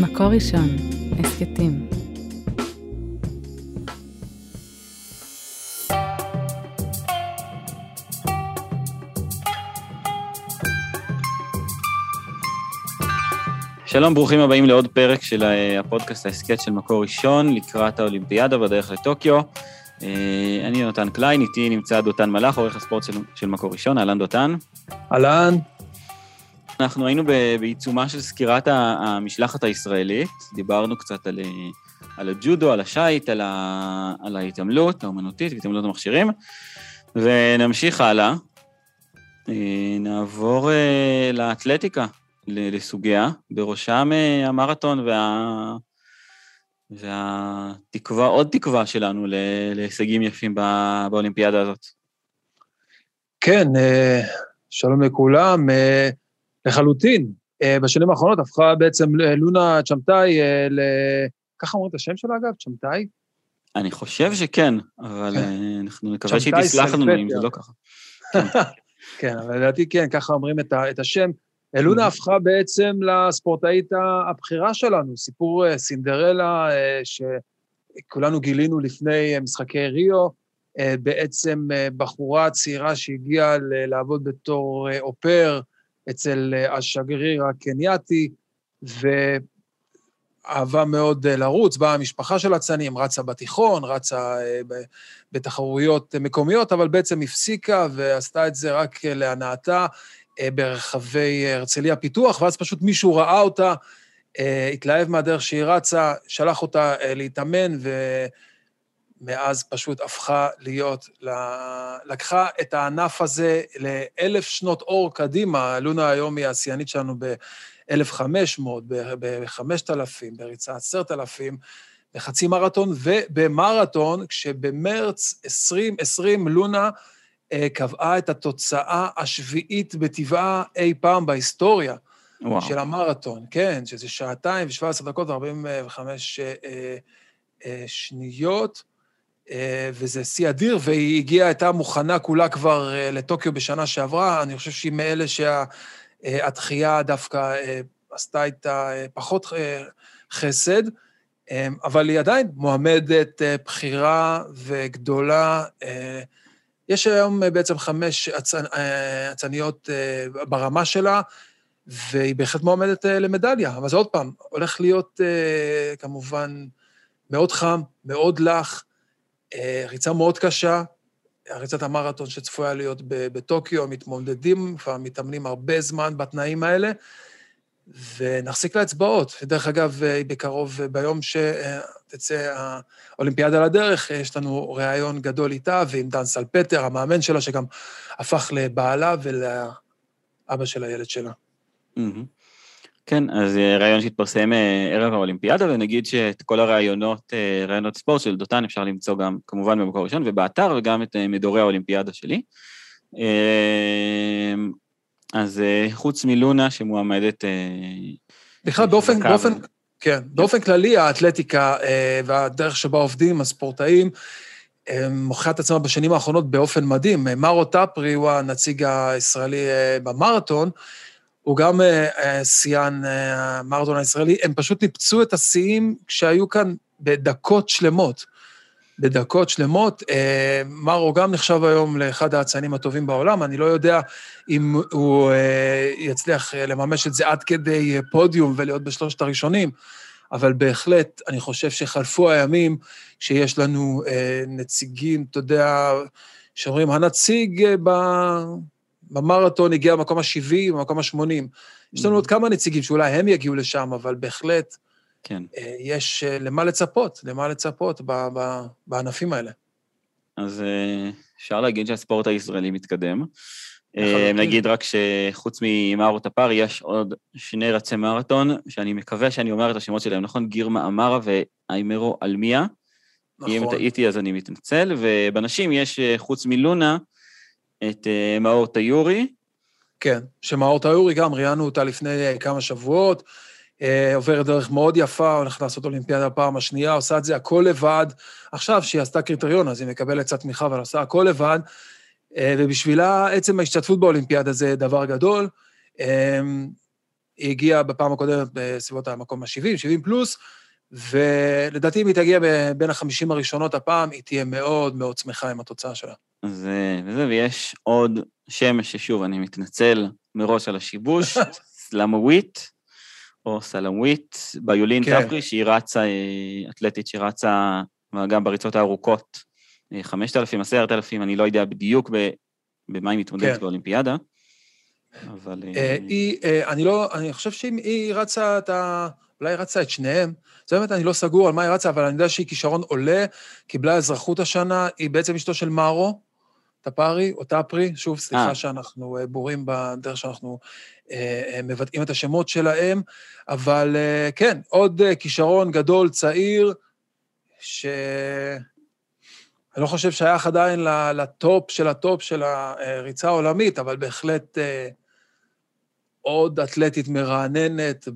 מקור ראשון, הסכתים. שלום, ברוכים הבאים לעוד פרק של אה, הפודקאסט ההסכת של מקור ראשון לקראת האולימפיאדה בדרך לטוקיו. אה, אני יונתן קליין, איתי נמצא דותן מלאך, עורך הספורט של, של מקור ראשון, אהלן דותן. אהלן. אנחנו היינו בעיצומה של סקירת המשלחת הישראלית, דיברנו קצת על, אה, על הג'ודו, על השייט, על, ה, על ההתעמלות האומנותית והתעמלות המכשירים, ונמשיך הלאה. נעבור לאתלטיקה, לסוגיה, בראשם אה, המרתון וה... והתקווה, עוד תקווה שלנו להישגים יפים באולימפיאדה הזאת. כן, אה, שלום לכולם. אה, לחלוטין, בשנים האחרונות הפכה בעצם לונה צ'מטאי, ל... ככה אומרים את השם שלה אגב? צ'מטאי? אני חושב שכן, אבל כן. אנחנו נקווה שהיא תסלח לנו אם זה לא ככה. כן, אבל לדעתי כן, ככה אומרים את השם. אלונה הפכה בעצם לספורטאית הבכירה שלנו, סיפור אה, סינדרלה אה, שכולנו גילינו לפני אה, משחקי ריו, בעצם בחורה צעירה שהגיעה לעבוד בתור אופר אצל השגריר הקנייתי, ואהבה מאוד לרוץ, באה המשפחה של אצנים, רצה בתיכון, רצה בתחרויות מקומיות, אבל בעצם הפסיקה ועשתה את זה רק להנאתה. אה, ברחבי הרצליה פיתוח, ואז פשוט מישהו ראה אותה, אה, התלהב מהדרך שהיא רצה, שלח אותה אה, להתאמן, ומאז פשוט הפכה להיות, לקחה את הענף הזה לאלף שנות אור קדימה. לונה היום היא השיאנית שלנו ב-1,500, ב-5,000, בריצה 10,000, בחצי מרתון ובמרתון, כשבמרץ 2020 לונה אה, קבעה את התוצאה השביעית בטבעה אי פעם בהיסטוריה וואו. של המרתון, כן, שזה שעתיים ו-17 דקות ו-45 אה, אה, שניות, וזה שיא אדיר, והיא הגיעה, הייתה מוכנה כולה כבר לטוקיו בשנה שעברה, אני חושב שהיא מאלה שהתחייה דווקא עשתה איתה פחות חסד, אבל היא עדיין מועמדת בכירה וגדולה, יש היום אה, בעצם חמש אה, אצניות אה, ברמה שלה, והיא בהחלט מועמדת למדליה. אבל זה עוד פעם, הולך להיות כמובן מאוד חם, מאוד לח, ריצה מאוד קשה, ריצת המרתון שצפויה להיות בטוקיו, מתמודדים, כבר מתאמנים הרבה זמן בתנאים האלה. ונחזיק לאצבעות. דרך אגב, אה, בקרוב, אה, ביום שתצא האולימפיאדה לדרך, אה, יש לנו ראיון גדול איתה ועם דן סלפטר, המאמן שלה, שגם הפך לבעלה ולאבא של הילד שלה. כן, אז ראיון שהתפרסם ערב האולימפיאדה, ונגיד שאת כל הראיונות, ראיונות ספורט של דותן אפשר למצוא גם כמובן במקור ראשון ובאתר, וגם את מדורי האולימפיאדה שלי. אז אה, חוץ מלונה שמועמדת... אה, בכלל, באופן, באופן, כן, באופן כללי, האתלטיקה אה, והדרך שבה עובדים, הספורטאים, מוכיחה את עצמה בשנים האחרונות באופן מדהים. מרו טפרי הוא הנציג הישראלי במרתון, הוא גם שיאן המרתון הישראלי, הם פשוט ניפצו את השיאים שהיו כאן בדקות שלמות. בדקות שלמות. אה, מרו גם נחשב היום לאחד האצנים הטובים בעולם, אני לא יודע אם הוא אה, יצליח אה, לממש את זה עד כדי פודיום ולהיות בשלושת הראשונים, אבל בהחלט, אני חושב שחלפו הימים שיש לנו נציגים, אתה יודע, שאומרים, הנציג במרתון הגיע למקום ה-70, במקום ה-80. יש לנו mm-hmm. עוד כמה נציגים שאולי הם יגיעו לשם, אבל בהחלט, כן. אה, יש אה, למה לצפות, למה לצפות בענפים האלה. אז אה, אפשר להגיד שהספורט הישראלי מתקדם. נגיד רק שחוץ ממארו טפר, יש עוד שני רצי מרתון, שאני מקווה שאני אומר את השמות שלהם, נכון? גירמה אמרה ואיימרו אלמיה. נכון. אם טעיתי אז אני מתנצל, ובנשים יש, חוץ מלונה, את מאור טיורי. כן, שמאור טיורי גם, ראיינו אותה לפני כמה שבועות. אה, עוברת דרך מאוד יפה, הולכת לעשות אולימפיאדה בפעם השנייה, עושה את זה הכל לבד. עכשיו, שהיא עשתה קריטריון, אז היא מקבלת קצת תמיכה, אבל עושה הכל לבד, אה, ובשבילה עצם ההשתתפות באולימפיאדה זה דבר גדול. אה, היא הגיעה בפעם הקודמת בסביבות המקום ה-70, 70 פלוס, ולדעתי אם היא תגיע בין החמישים הראשונות הפעם, היא תהיה מאוד מאוד שמחה עם התוצאה שלה. אז וזה, ויש עוד שם ששוב, אני מתנצל מראש על השיבוש, סלמווית, או סלמווית, ביולין כן. טפרי, שהיא רצה, אתלטית שרצה גם בריצות הארוכות, 5,000, 10,000, אני לא יודע בדיוק במה היא מתמודדת כן. באולימפיאדה, אבל... היא, אני לא, אני חושב שהיא רצה את ה... אולי היא רצה את שניהם. זאת אומרת, אני לא סגור על מה היא רצה, אבל אני יודע שהיא כישרון עולה, קיבלה אזרחות השנה, היא בעצם אשתו של מארו, טפארי או טפרי, שוב, סליחה 아. שאנחנו בורים בדרך שאנחנו אה, מבטאים את השמות שלהם, אבל אה, כן, עוד אה, כישרון גדול, צעיר, ש... אני לא חושב שייך עדיין לטופ של הטופ של הריצה העולמית, אבל בהחלט עוד אתלטית מרעננת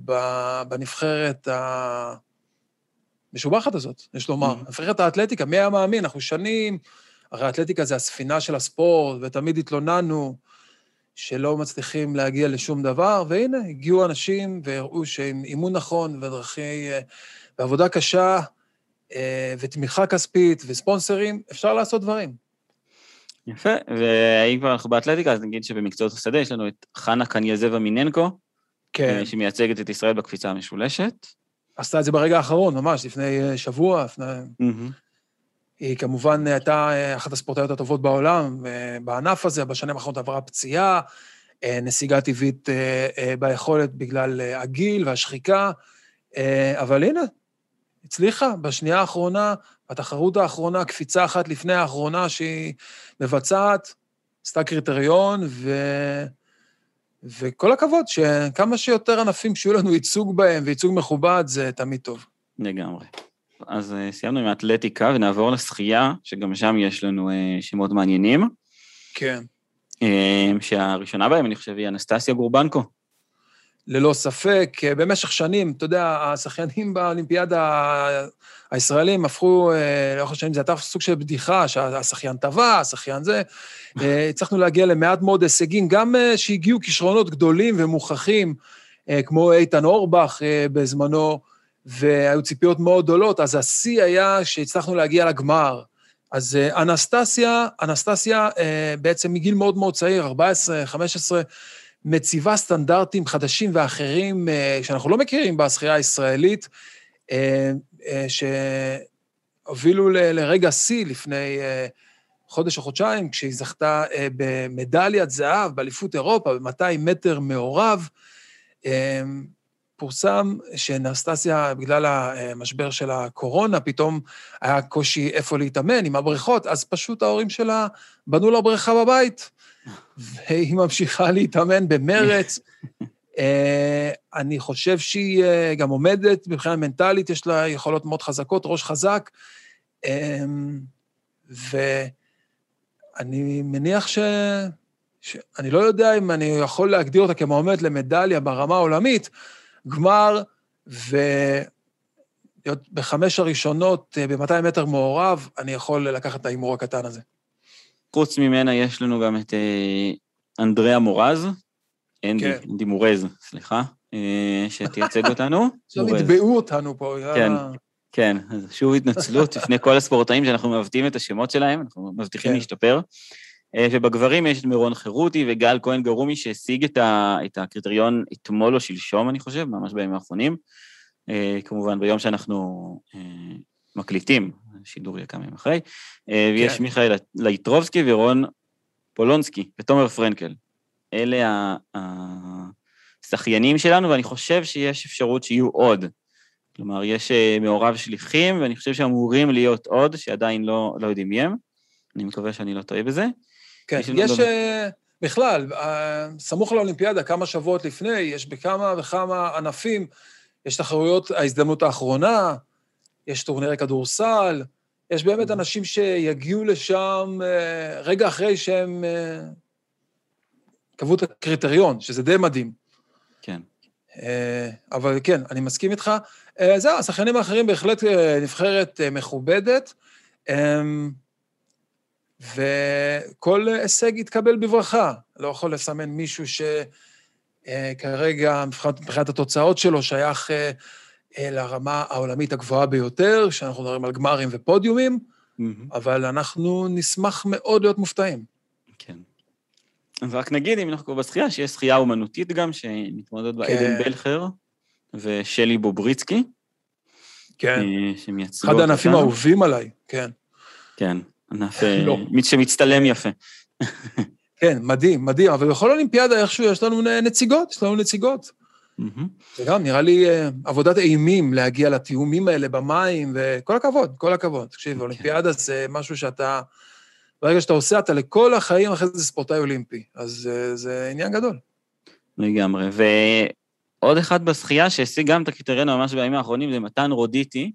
בנבחרת המשובחת הזאת, יש לומר. Mm-hmm. נבחרת האתלטיקה, מי היה מאמין? אנחנו שנים, הרי האתלטיקה זה הספינה של הספורט, ותמיד התלוננו שלא מצליחים להגיע לשום דבר, והנה, הגיעו אנשים והראו שעם אימון נכון ודרכי, ועבודה קשה, אה, ותמיכה כספית וספונסרים, אפשר לעשות דברים. יפה, ואם כבר אנחנו באתלטיקה, אז נגיד שבמקצועות השדה יש לנו את חנה קנייזבה מיננקו, כן. שמייצגת את ישראל בקפיצה המשולשת. עשתה את זה ברגע האחרון, ממש, לפני אה, שבוע, לפני... Mm-hmm. היא כמובן הייתה אה, אחת הספורטאיות הטובות בעולם אה, בענף הזה, בשנים האחרונות עברה פציעה, נסיגה טבעית ביכולת בגלל הגיל והשחיקה, אבל הנה, הצליחה בשנייה האחרונה, בתחרות האחרונה, קפיצה אחת לפני האחרונה שהיא מבצעת, עשתה קריטריון, ו... וכל הכבוד, שכמה שיותר ענפים שיהיו לנו ייצוג בהם, וייצוג מכובד, זה תמיד טוב. לגמרי. אז uh, סיימנו עם האתלטיקה, ונעבור לשחייה, שגם שם יש לנו uh, שמות מעניינים. כן. Uh, שהראשונה בהם, אני חושב, היא אנסטסיה גורבנקו. ללא ספק. במשך שנים, אתה יודע, השחיינים באולימפיאדה הישראלים הפכו, אה, לאורך השנים זה הייתה סוג של בדיחה, שהשחיין טבע, השחיין זה. אה, הצלחנו להגיע למעט מאוד הישגים, גם אה, שהגיעו כישרונות גדולים ומוכחים, כמו איתן אורבך בזמנו, והיו ציפיות מאוד גדולות, אז השיא היה שהצלחנו להגיע לגמר. אז אנסטסיה, אנסטסיה בעצם מגיל מאוד מאוד צעיר, 14, 15, מציבה סטנדרטים חדשים ואחרים שאנחנו לא מכירים בשחייה הישראלית, אה, שהובילו לרגע שיא לפני אה, חודש או חודשיים, כשהיא זכתה אה, במדליית זהב באליפות אירופה ב-200 מטר מעורב. פורסם שאנסטסיה, בגלל המשבר של הקורונה, פתאום היה קושי איפה להתאמן עם הבריכות, אז פשוט ההורים שלה בנו לה בריכה בבית, והיא ממשיכה להתאמן במרץ. אה, אני חושב שהיא אה, גם עומדת, מבחינה מנטלית יש לה יכולות מאוד חזקות, ראש חזק, אה, ואני מניח ש... אני לא יודע אם אני יכול להגדיר אותה כמועמדת למדליה ברמה העולמית, גמר ולהיות בחמש הראשונות ב-200 מטר מעורב, אני יכול לקחת את ההימור הקטן הזה. חוץ ממנה יש לנו גם את אנדריאה מורז, אנדי, כן. אנדי מורז, סליחה, אה, שתייצג אותנו. עכשיו יתבעו אותנו פה, כן, כן, אז שוב התנצלות בפני כל הספורטאים שאנחנו מבטאים את השמות שלהם, אנחנו מבטיחים כן. להשתפר. אה, ובגברים יש את מירון חירותי וגל כהן גרומי, שהשיג את, ה, את הקריטריון אתמול או שלשום, אני חושב, ממש בימים האחרונים. אה, כמובן, ביום שאנחנו מקליטים, השידור יהיה כמה ימים אחרי. ויש כן. מיכאל ליטרובסקי ורון פולונסקי ותומר פרנקל. אלה השחיינים שלנו, ואני חושב שיש אפשרות שיהיו עוד. כלומר, יש אה, מעורב שליחים, ואני חושב שאמורים להיות עוד, שעדיין לא, לא יודעים מי הם. אני מקווה שאני לא טועה בזה. כן, יש, uh, בכלל, uh, סמוך לאולימפיאדה, כמה שבועות לפני, יש בכמה וכמה ענפים, יש תחרויות ההזדמנות האחרונה, יש טורנירי כדורסל, יש באמת אוקיי. אנשים שיגיעו לשם uh, רגע אחרי שהם קבעו את הקריטריון, שזה די מדהים. כן. אה, אבל כן, אני מסכים איתך. אה, זהו, השחקנים האחרים בהחלט אה, נבחרת מכובדת, וכל הישג יתקבל בברכה. לא יכול לסמן מישהו אה, כרגע, מבחינת, התוצאות שלו, שייך אה, אה, לרמה העולמית הגבוהה ביותר, כשאנחנו מדברים על גמרים ופודיומים, אבל אנחנו נשמח מאוד להיות מופתעים. כן. אז רק נגיד, אם אנחנו כבר בשחייה, שיש שחייה אומנותית גם, שמתמודדת בה כן. עדן בלחר ושלי בובריצקי, כן. אה, שמייצגות אחד הענפים אותנו. האהובים עליי, כן. כן, ענף אה, לא. שמצטלם יפה. כן, מדהים, מדהים, אבל בכל אולימפיאדה איכשהו יש לנו נציגות, יש לנו נציגות. זה גם נראה לי אה, עבודת אימים להגיע לתיאומים האלה במים, וכל הכבוד, כל הכבוד. תקשיב, אולימפיאדה זה משהו שאתה, ברגע שאתה עושה, אתה לכל החיים אחרי זה ספורטאי אולימפי. אז אה, זה עניין גדול. לגמרי. ועוד אחד בשחייה שהשיג גם את הקריטריון ממש בימים האחרונים, זה מתן רודיטי,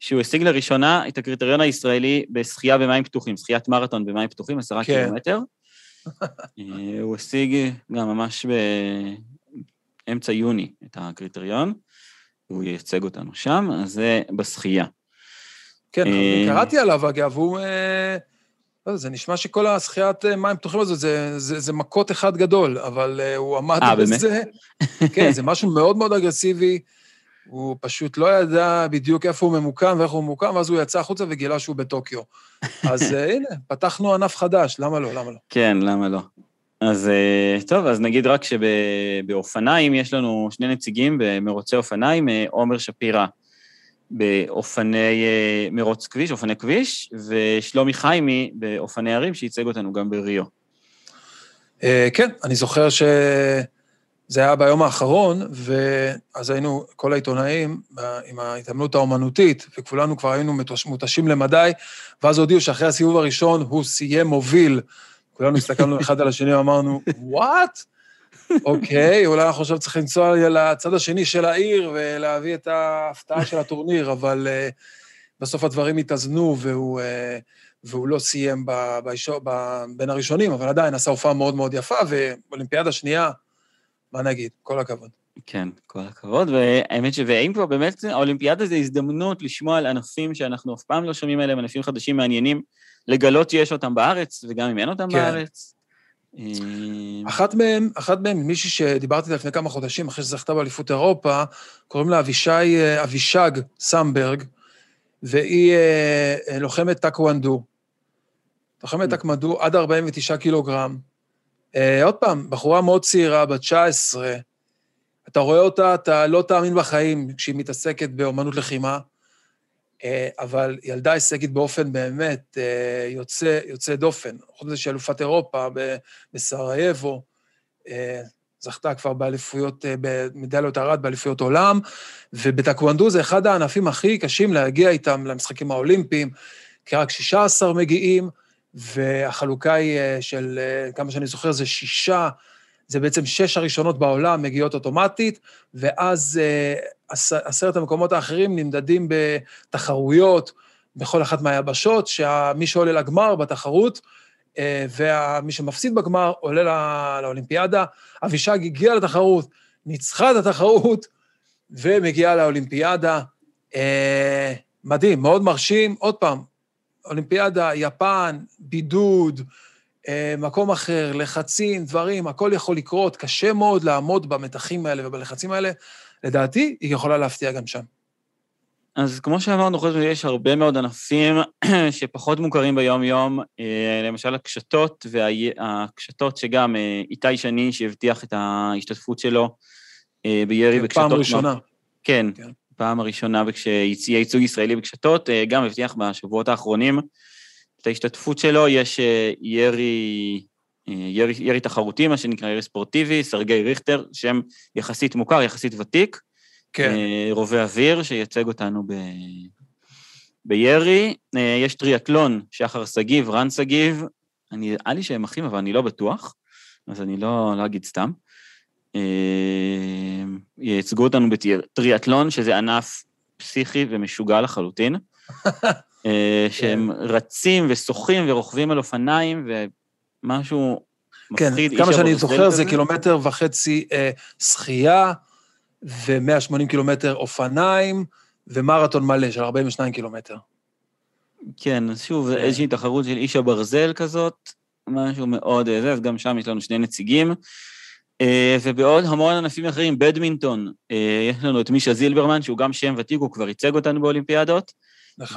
שהוא השיג לראשונה את הקריטריון הישראלי בשחייה במים פתוחים, שחיית מרתון במים פתוחים, עשרה כן. קילומטר. אה, הוא השיג גם ממש באמצע יוני את הקריטריון, והוא ייצג אותנו שם, אז זה בשחייה. כן, אה. קראתי עליו, אגב, הוא... אה, לא זה נשמע שכל השחיית מים פתוחים הזאת זה, זה, זה מכות אחד גדול, אבל הוא עמד אה, באמת? בזה. כן, זה משהו מאוד מאוד אגרסיבי. הוא פשוט לא ידע בדיוק איפה הוא ממוקם ואיך הוא ממוקם, ואז הוא יצא החוצה וגילה שהוא בטוקיו. אז אה, הנה, פתחנו ענף חדש, למה לא? למה לא? כן, למה לא? אז אה, טוב, אז נגיד רק שבאופניים יש לנו שני נציגים במרוצי אופניים, אה, עומר שפירא באופני מרוץ כביש, אופני כביש, ושלומי חיימי באופני ערים, שייצג אותנו גם בריו. כן, אני זוכר שזה היה ביום האחרון, ואז היינו, כל העיתונאים, ב- עם ההתעמלות האומנותית, וכולנו כבר היינו מותש- מותשים למדי, ואז הודיעו שאחרי הסיבוב הראשון הוא סיים מוביל. כולנו הסתכלנו אחד על השני ואמרנו, וואט? אוקיי, אולי אנחנו עכשיו צריכים לנסוע לצד השני של העיר ולהביא את ההפתעה של הטורניר, אבל uh, בסוף הדברים התאזנו והוא, uh, והוא לא סיים ב, בישור, ב, בין הראשונים, אבל עדיין עשה הופעה מאוד מאוד יפה, ואולימפיאדה שנייה, מה נגיד? כל הכבוד. כן, כל הכבוד, והאמת ש... ואם כבר באמת האולימפיאדה זה הזדמנות לשמוע על ענפים שאנחנו אף פעם לא שומעים עליהם, ענפים חדשים מעניינים, לגלות שיש אותם בארץ, וגם אם אין אותם כן. בארץ. אה, אחת מהם, אחת מהם, מישהי שדיברתי איתה לפני כמה חודשים, אחרי שזכתה באליפות אירופה, קוראים לה אבישי, אה, אבישג סמברג, והיא אה, לוחמת טקוונדו. לוחמת Mm. טקוונדו עד 49 קילוגרם. אה, עוד פעם, בחורה מאוד צעירה, בת 19, אתה רואה אותה, אתה לא תאמין בחיים כשהיא מתעסקת באומנות לחימה, אה, אבל ילדה הישגית באופן באמת אה, יוצא, יוצא דופן. חוץ מזה שהיא אלופת אירופה בסרייבו, זכתה כבר באליפויות, במדליות ארד, באליפויות עולם, ובטקוונדו זה אחד הענפים הכי קשים להגיע איתם למשחקים האולימפיים, כי רק 16 מגיעים, והחלוקה היא אה, של, אה, כמה שאני זוכר, זה שישה, זה בעצם שש הראשונות בעולם מגיעות אוטומטית, ואז אה, עש- עשרת המקומות האחרים נמדדים בתחרויות בכל אחת מהיבשות, שמי שעולה לגמר בתחרות, ומי שמפסיד בגמר עולה לא- לאולימפיאדה. אבישג הגיעה לתחרות, ניצחה את התחרות, ומגיעה לאולימפיאדה. מדהים, מאוד מרשים. עוד פעם, אולימפיאדה, יפן, בידוד, אה, מקום אחר, לחצים, דברים, הכל יכול לקרות, קשה מאוד לעמוד במתחים האלה ובלחצים האלה. לדעתי, היא יכולה להפתיע גם שם. אז כמו שאמרנו, חוץ מזה יש הרבה מאוד ענפים שפחות מוכרים ביום-יום, אה, למשל הקשתות, והקשתות שגם אה, איתי שני, שהבטיח את ההשתתפות שלו בירי בקשתות. כן, פעם ראשונה. כן, כן. פעם הראשונה כשיהיה ייצוג ישראלי בקשתות, אה, גם הבטיח בשבועות האחרונים את ההשתתפות שלו, יש אה, ירי, אה, ירי, ירי תחרותי, מה שנקרא ירי ספורטיבי, סרגי ריכטר, שם יחסית מוכר, יחסית ותיק, כן, רובה אוויר, שייצג אותנו ב... בירי. יש טריאטלון, שחר שגיב, רן שגיב, אני- נראה לי שהם אחים, אבל אני לא בטוח, אז אני לא, לא אגיד סתם. אה, ייצגו אותנו בטריאטלון, שזה ענף פסיכי ומשוגע לחלוטין, אה, שהם רצים ושוחים ורוכבים על אופניים, ומשהו כן, מפחיד. איש כמה שאני זוכר זה. קילומטר וחצי אה, שחייה, ו-180 קילומטר אופניים, ומרתון מלא של 42 קילומטר. כן, אז שוב, כן. איזושהי תחרות של איש הברזל כזאת, משהו מאוד אה, זה, אז גם שם יש לנו שני נציגים. אה, ובעוד המון ענפים אחרים, בדמינטון, אה, יש לנו את מישה זילברמן, שהוא גם שם ותיק, הוא כבר ייצג אותנו באולימפיאדות.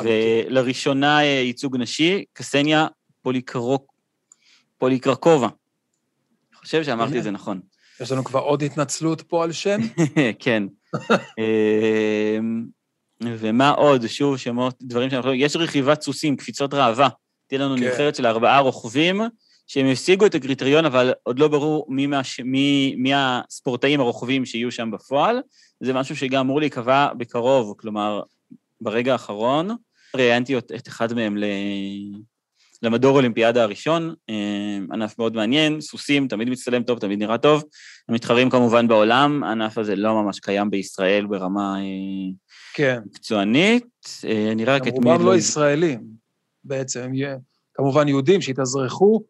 ולראשונה ייצוג נשי, קסניה פוליקרוק... פוליקרקובה. אני חושב שאמרתי את זה נכון. יש לנו כבר עוד התנצלות פה על שם? כן. ומה עוד? שוב, שמות, דברים שאנחנו... יש רכיבת סוסים, קפיצות ראווה. תהיה לנו כן. נבחרת של ארבעה רוכבים, שהם השיגו את הקריטריון, אבל עוד לא ברור מי, מהש... מי, מי הספורטאים הרוכבים שיהיו שם בפועל. זה משהו שגם אמור להיקבע בקרוב, כלומר, ברגע האחרון. ראיינתי את אחד מהם ל... למדור אולימפיאדה הראשון, אה, ענף מאוד מעניין, סוסים, תמיד מצטלם טוב, תמיד נראה טוב. המתחרים כמובן בעולם, הענף הזה לא ממש קיים בישראל ברמה אה, כן. מקצוענית. אה, נראה רק את מי... רובם לא ישראלים, בעצם, כמובן יהודים שהתאזרחו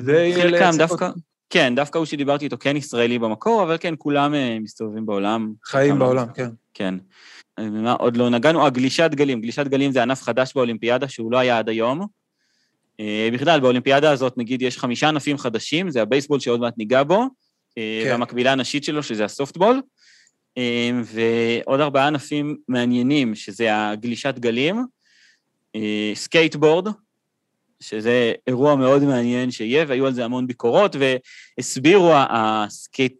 כדי... חלקם דווקא, כן, דווקא הוא שדיברתי איתו כן ישראלי במקור, אבל כן, כולם מסתובבים בעולם. חיים בעולם. כן. כן. מה עוד לא נגענו? הגלישת גלים. גלישת גלים זה ענף חדש באולימפיאדה שהוא לא היה עד היום. אה, בכלל, באולימפיאדה הזאת, נגיד, יש חמישה ענפים חדשים, זה הבייסבול שעוד מעט ניגע בו, אה, כן. והמקבילה הנשית שלו, שזה הסופטבול, אה, ועוד ארבעה ענפים מעניינים, שזה הגלישת גלים, סקייטבורד, שזה אירוע מאוד מעניין שיהיה, והיו על זה המון ביקורות, והסבירו הסקייט,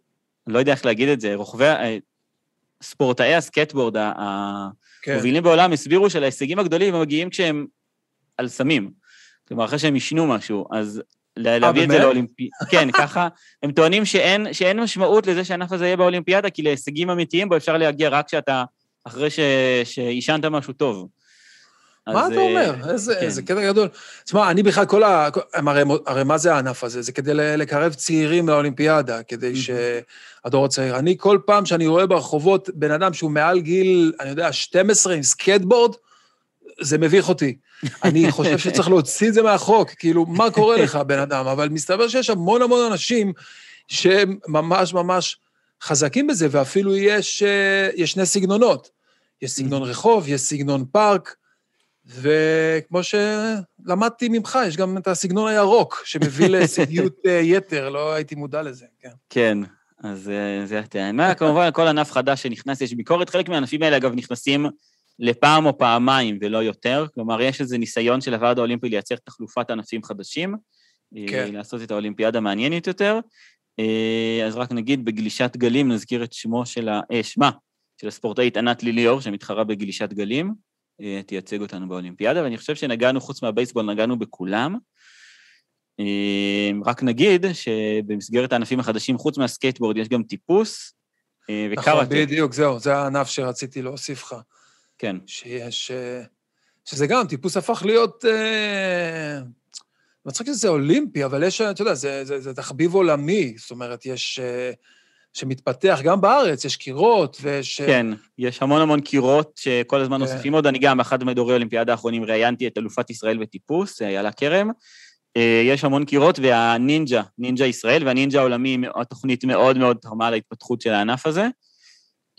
אני לא יודע איך להגיד את זה, רוכבי, ספורטאי הסקייטבורד, כן. המובילים כן. בעולם, הסבירו שלהישגים הגדולים הם מגיעים כשהם על סמים. כלומר, אחרי שהם עישנו משהו, אז להביא את זה לאולימפיאדה. כן, ככה, הם טוענים שאין, שאין משמעות לזה שהענף הזה יהיה באולימפיאדה, כי להישגים אמיתיים בו אפשר להגיע רק כשאתה, אחרי שעישנת משהו טוב. מה אתה אומר? אה, איזה, כן. איזה קטע גדול. תשמע, אני בכלל, כל ה... הרי, הרי מה זה הענף הזה? זה כדי לקרב צעירים לאולימפיאדה, כדי שהדור הצעיר... אני, כל פעם שאני רואה ברחובות בן אדם שהוא מעל גיל, אני יודע, 12 עם סקייטבורד, זה מביך אותי. אני חושב שצריך להוציא את זה מהחוק, כאילו, מה קורה לך, בן אדם? אבל מסתבר שיש המון המון אנשים שהם ממש ממש חזקים בזה, ואפילו יש, אה, יש שני סגנונות. יש סגנון רחוב, יש סגנון פארק, וכמו שלמדתי ממך, יש גם את הסגנון הירוק, שמביא להישגיות אה, יתר, לא הייתי מודע לזה, כן. כן, אז אה, זה הטענה. כמובן, כל ענף חדש שנכנס, יש ביקורת. חלק מהענפים האלה, אגב, נכנסים לפעם או פעמיים ולא יותר. כלומר, יש איזה ניסיון של הוועד האולימפי לייצר תחלופת ענפים חדשים, כן. לעשות את האולימפיאדה מעניינת יותר. אה, אז רק נגיד, בגלישת גלים נזכיר את שמו של ה... אה, שמה של הספורטאית ענת לליאור, שמתחרה בגלישת גלים, אה, תייצג אותנו באולימפיאדה, ואני חושב שנגענו, חוץ מהבייסבול, נגענו בכולם. רק נגיד שבמסגרת הענפים החדשים, חוץ מהסקייטבורד, יש גם טיפוס וקראטה. נכון, בדיוק, זהו, זה הענף שרציתי להוסיף לך. כן. שיש... אה, שזה גם, טיפוס הפך להיות... אה, מצחיק שזה אולימפי, אבל יש, אתה יודע, זה, זה, זה תחביב עולמי, זאת אומרת, יש... אה, שמתפתח גם בארץ, יש קירות ויש... כן, יש המון המון קירות שכל הזמן כן. נוספים עוד. אני גם, באחד מדורי אולימפיאדה האחרונים, ראיינתי את אלופת ישראל בטיפוס, איילה כרם. יש המון קירות, והנינג'ה, נינג'ה ישראל והנינג'ה העולמי, התוכנית מאוד מאוד תרמה להתפתחות של הענף הזה.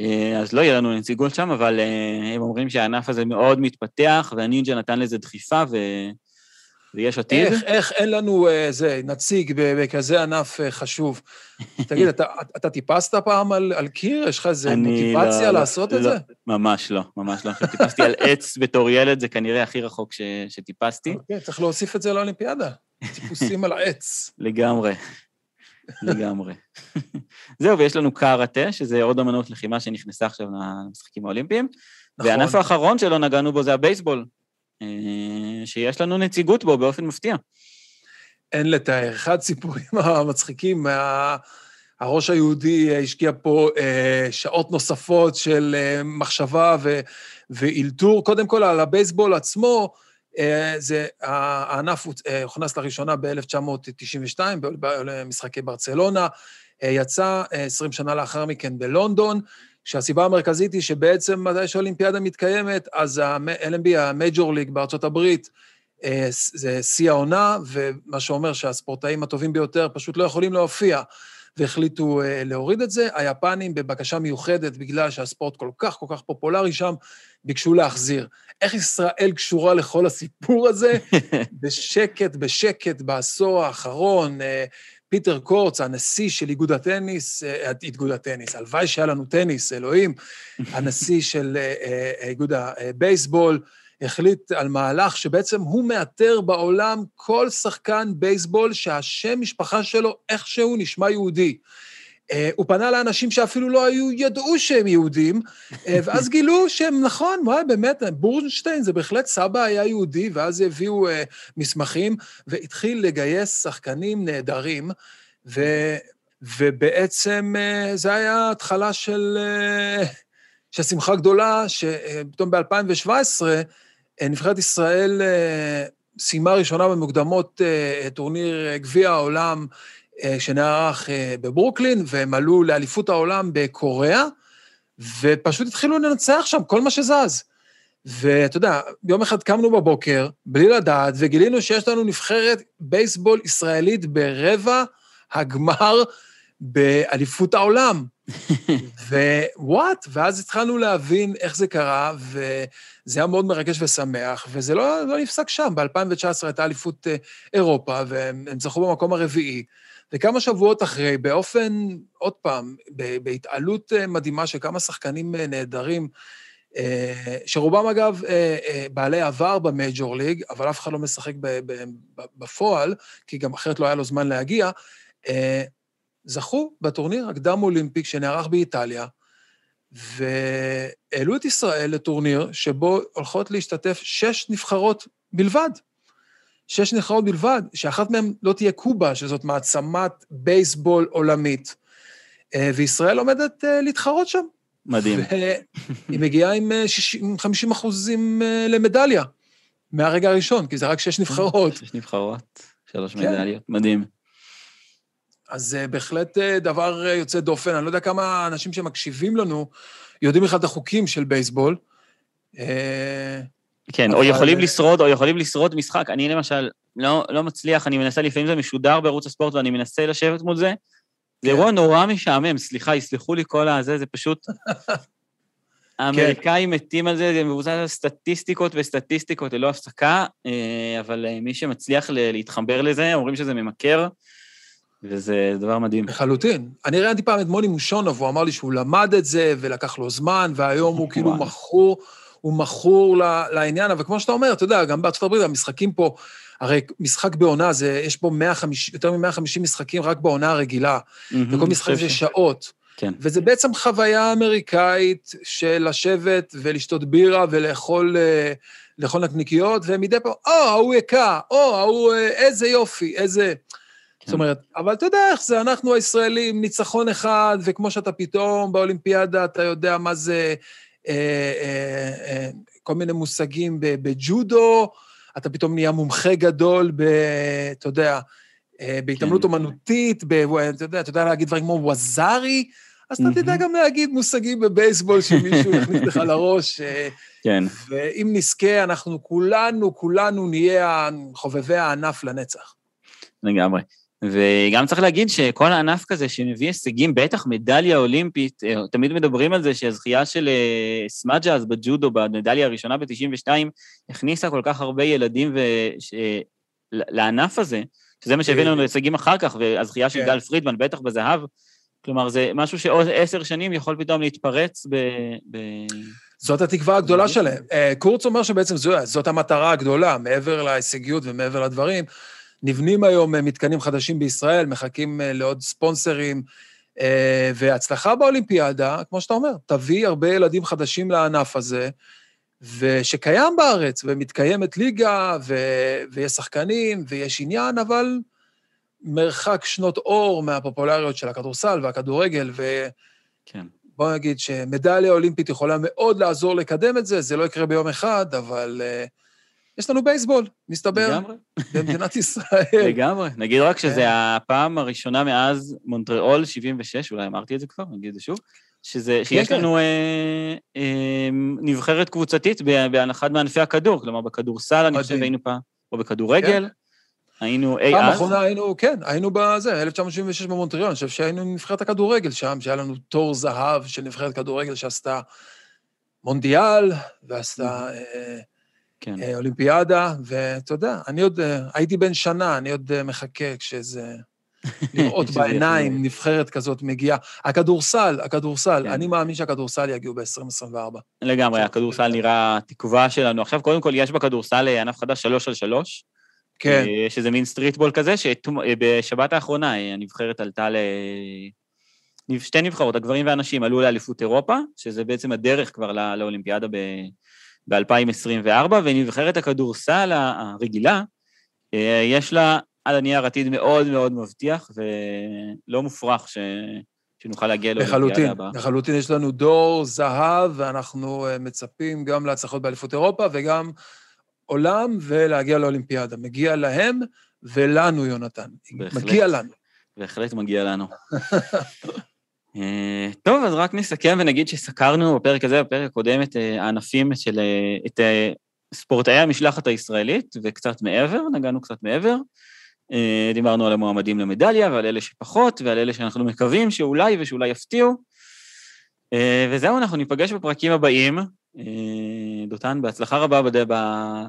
אה, אז לא יהיה לנו נציגות שם, אבל אה, הם אומרים שהענף הזה מאוד מתפתח, והנינג'ה נתן לזה דחיפה, ו... ויש עתיד. איך, איך אין לנו איזה אה, נציג בכזה ענף חשוב? תגיד, אתה, אתה טיפסת פעם על, על קיר? יש לך איזה מוטיבציה לא, לעשות לא, את לא, זה? ממש לא, ממש לא. טיפסתי על עץ בתור ילד, זה כנראה הכי רחוק ש, שטיפסתי. אוקיי, צריך להוסיף את זה לאולימפיאדה. טיפוסים על העץ. לגמרי. לגמרי. זהו, ויש לנו קארטה, שזה עוד אמנות לחימה שנכנסה עכשיו למשחקים האולימפיים. נכון. והענף האחרון שלא נגענו בו זה הבייסבול, אה, שיש לנו נציגות בו באופן מפתיע. אין לתאר. אחד הסיפורים המצחיקים, הראש היהודי השקיע פה אה, שעות נוספות של אה, מחשבה ואילתור, קודם כל על הבייסבול עצמו, אה, זה, הענף אה, הוכנס לראשונה ב-1992 במשחקי ברצלונה, אה, יצא 20 שנה לאחר מכן בלונדון, שהסיבה המרכזית היא שבעצם מתי שהאולימפיאדה מתקיימת, אז ה-LMB, המייג'ור ליג בארצות הברית, זה שיא העונה, ומה שאומר שהספורטאים הטובים ביותר פשוט לא יכולים להופיע. והחליטו uh, להוריד את זה. היפנים, בבקשה מיוחדת, בגלל שהספורט כל כך כל כך פופולרי שם, ביקשו להחזיר. איך ישראל קשורה לכל הסיפור הזה? בשקט, בשקט, בעשור האחרון, uh, פיטר קורץ, הנשיא של איגוד הטניס, אה, איגוד הטניס, הלוואי שהיה לנו טניס, אלוהים, הנשיא של איגוד הבייסבול, החליט על מהלך שבעצם הוא מאתר בעולם כל שחקן בייסבול שהשם משפחה שלו איכשהו נשמע יהודי. Uh, הוא פנה לאנשים שאפילו לא היו, ידעו שהם יהודים, uh, ואז גילו שהם, נכון, וואי, באמת, בורנשטיין זה בהחלט סבא היה יהודי, ואז הביאו uh, מסמכים, והתחיל לגייס שחקנים נהדרים, ו, ובעצם uh, זה היה התחלה של, של שמחה גדולה, שפתאום ב-2017, uh, נבחרת ישראל uh, סיימה ראשונה במוקדמות טורניר גביע העולם, אה, שנערך אה, בברוקלין, והם עלו לאליפות העולם בקוריאה, ופשוט התחילו לנצח שם כל מה שזז. ואתה יודע, יום אחד קמנו בבוקר, בלי לדעת, וגילינו שיש לנו נבחרת בייסבול ישראלית ברבע הגמר באליפות העולם. ווואט? ואז התחלנו להבין איך זה קרה, וזה היה מאוד מרגש ושמח, וזה לא, לא נפסק שם. ב-2019 הייתה אליפות אה, אירופה, והם זכו במקום הרביעי. וכמה שבועות אחרי, באופן, עוד פעם, בהתעלות אה, מדהימה של כמה שחקנים אה, נהדרים, אה, שרובם אגב בעלי עבר במייג'ור ליג, אבל אף אחד לא משחק בפועל, כי גם אחרת לא היה לו זמן להגיע, זכו בטורניר הקדם-אולימפי שנערך באיטליה, והעלו את ישראל לטורניר שבו הולכות להשתתף שש נבחרות בלבד. שש נבחרות בלבד, שאחת מהן לא תהיה קובה, שזאת מעצמת בייסבול עולמית. אה, וישראל עומדת אה, להתחרות שם. מדהים. והיא מגיעה עם, 60, אה, 50 אחוזים למדליה, מהרגע הראשון, כי זה רק שש נבחרות. שש נבחרות, שלוש כן. מדליות, מדהים. אז זה בהחלט דבר יוצא דופן. אני לא יודע כמה אנשים שמקשיבים לנו יודעים בכלל את החוקים של בייסבול. כן, או יכולים לשרוד, או יכולים לשרוד משחק. אני למשל לא, לא מצליח, אני מנסה, לפעמים זה משודר בערוץ הספורט ואני מנסה לשבת מול זה. זה אירוע כן. נורא משעמם, סליחה, יסלחו לי כל הזה, זה פשוט... האמריקאים מתים על זה, זה מבוסס על סטטיסטיקות וסטטיסטיקות ללא הפסקה, אה, אבל אה, מי שמצליח להתחבר לזה, אומרים שזה ממכר, וזה דבר מדהים. לחלוטין. אני ראיינתי פעם את מוני מושונוב, הוא אמר לי שהוא למד את זה ולקח לו זמן, והיום הוא כאילו מכור. הוא מכור לעניין, אבל כמו שאתה אומר, אתה יודע, גם בארצות הברית המשחקים פה, הרי משחק בעונה זה, יש פה 150, יותר מ-150 משחקים רק בעונה הרגילה, mm-hmm, וכל משחק זה שעות. כן. וזה בעצם חוויה אמריקאית של לשבת ולשתות בירה ולאכול אה, לאכול נקניקיות, ומדי פעם, או, ההוא הכה, או, ההוא, אה, איזה יופי, איזה... כן. זאת אומרת, אבל אתה יודע איך זה, אנחנו הישראלים, ניצחון אחד, וכמו שאתה פתאום באולימפיאדה, אתה יודע מה זה כל מיני מושגים בג'ודו, אתה פתאום נהיה מומחה גדול ב... אתה יודע, בהתעמלות כן. אומנותית, ב, אתה יודע, אתה יודע להגיד דברים כמו ווזארי, אז אתה תדע גם להגיד מושגים בבייסבול שמישהו יכניס לך לראש. כן. ואם נזכה, אנחנו כולנו, כולנו נהיה חובבי הענף לנצח. לגמרי. וגם צריך להגיד שכל הענף כזה שמביא הישגים, בטח מדליה אולימפית, אה, תמיד מדברים על זה שהזכייה של אה, סמאג'אז בג'ודו, במדליה הראשונה ב-92, הכניסה כל כך הרבה ילדים וש... לענף הזה, שזה מה שהביא לנו הישגים אחר כך, והזכייה של כן. גל פרידמן, בטח בזהב, כלומר, זה משהו שעוד עשר שנים יכול פתאום להתפרץ ב... ב... זאת התקווה הגדולה שלהם. אה, קורץ אומר שבעצם זאת המטרה הגדולה, מעבר להישגיות ומעבר לדברים. נבנים היום אה, מתקנים חדשים בישראל, מחכים אה, לעוד ספונסרים, אה, והצלחה באולימפיאדה, כמו שאתה אומר, תביא הרבה ילדים חדשים לענף הזה, ושקיים בארץ, ומתקיימת ליגה, ו... ויש שחקנים, ויש עניין, אבל מרחק שנות אור מהפופולריות של הכדורסל והכדורגל, ו... כן. בוא נגיד שמדליה אולימפית יכולה מאוד לעזור לקדם את זה, זה לא יקרה ביום אחד, אבל uh, יש לנו בייסבול, מסתבר, לגמרי. במדינת ישראל. לגמרי. נגיד רק שזה כן. הפעם הראשונה מאז מונטריאול 76, אולי אמרתי את זה כבר, נגיד את זה שוב, שזה, כן, שיש כן. לנו אה, אה, נבחרת קבוצתית באחד מענפי הכדור, כלומר בכדורסל, אני חושב, היינו פעם, או בכדורגל. היינו אי אז. פעם אחרונה היינו, כן, היינו בזה, 1976 במונטריאול, אני חושב שהיינו נבחרת הכדורגל שם, שהיה לנו תור זהב של נבחרת כדורגל שעשתה מונדיאל, ועשתה... כן. אה, אולימפיאדה, ואתה יודע, אני עוד, אה, הייתי בן שנה, אני עוד אה, מחכה כשזה... לראות בעיניים נבחרת כזאת מגיעה. הכדורסל, הכדורסל, כן. אני מאמין שהכדורסל יגיעו ב-2024. לגמרי, הכדורסל נראה תקווה שלנו. עכשיו, קודם כל, יש בכדורסל ענף חדש שלוש על שלוש. כן. יש איזה מין סטריטבול כזה, שבשבת האחרונה הנבחרת עלתה ל... שתי נבחרות, הגברים והנשים, עלו לאליפות אירופה, שזה בעצם הדרך כבר לא, לאולימפיאדה ב-2024, ונבחרת הכדורסל הרגילה, אה, יש לה על הנייר עתיד מאוד מאוד מבטיח, ולא מופרך ש... שנוכל להגיע. לחלוטין, לחלוטין יש לנו דור זהב, ואנחנו אה, מצפים גם להצלחות באליפות אירופה וגם עולם ולהגיע לאולימפיאדה. מגיע להם ולנו, יונתן. בהחלט, מגיע לנו. בהחלט מגיע לנו. אה, טוב, אז רק נסכם ונגיד שסקרנו בפרק הזה, בפרק הקודם, את אה, הענפים של... אה, את ספורטאי המשלחת הישראלית, וקצת מעבר, נגענו קצת מעבר. דיברנו על המועמדים למדליה ועל אלה שפחות, ועל אלה שאנחנו מקווים שאולי ושאולי יפתיעו. וזהו, אנחנו ניפגש בפרקים הבאים. דותן, בהצלחה רבה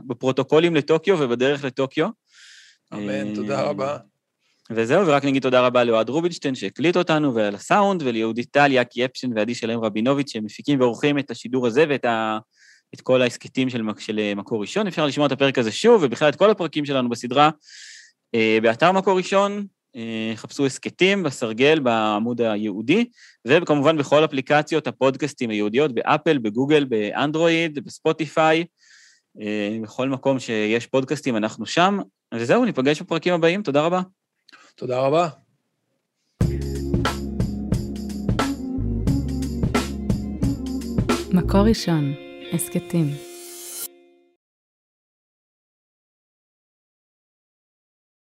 בפרוטוקולים לטוקיו ובדרך לטוקיו. אמן, תודה רבה. וזהו, ורק נגיד תודה רבה לאוהד רובינשטיין שהקליט אותנו, ועל הסאונד, וליהודית טל, יאקי אפשטיין ועדי שלם רבינוביץ', שמפיקים ועורכים את השידור הזה ואת ה... את כל ההסכתים של, של מקור ראשון. אפשר לשמוע את הפרק הזה שוב, ובכלל את כל הפרקים שלנו בסדרה אה, באתר מקור ראשון, אה, חפשו הסכתים בסרגל, בעמוד היהודי, וכמובן בכל אפליקציות הפודקאסטים היהודיות, באפל, בגוגל, באנדרואיד, בספוטיפיי, אה, בכל מקום שיש פודקאסטים אנחנו שם. וזהו, ניפגש בפרקים הבאים, תודה רבה. תודה רבה. מקור ראשון, הסכתים.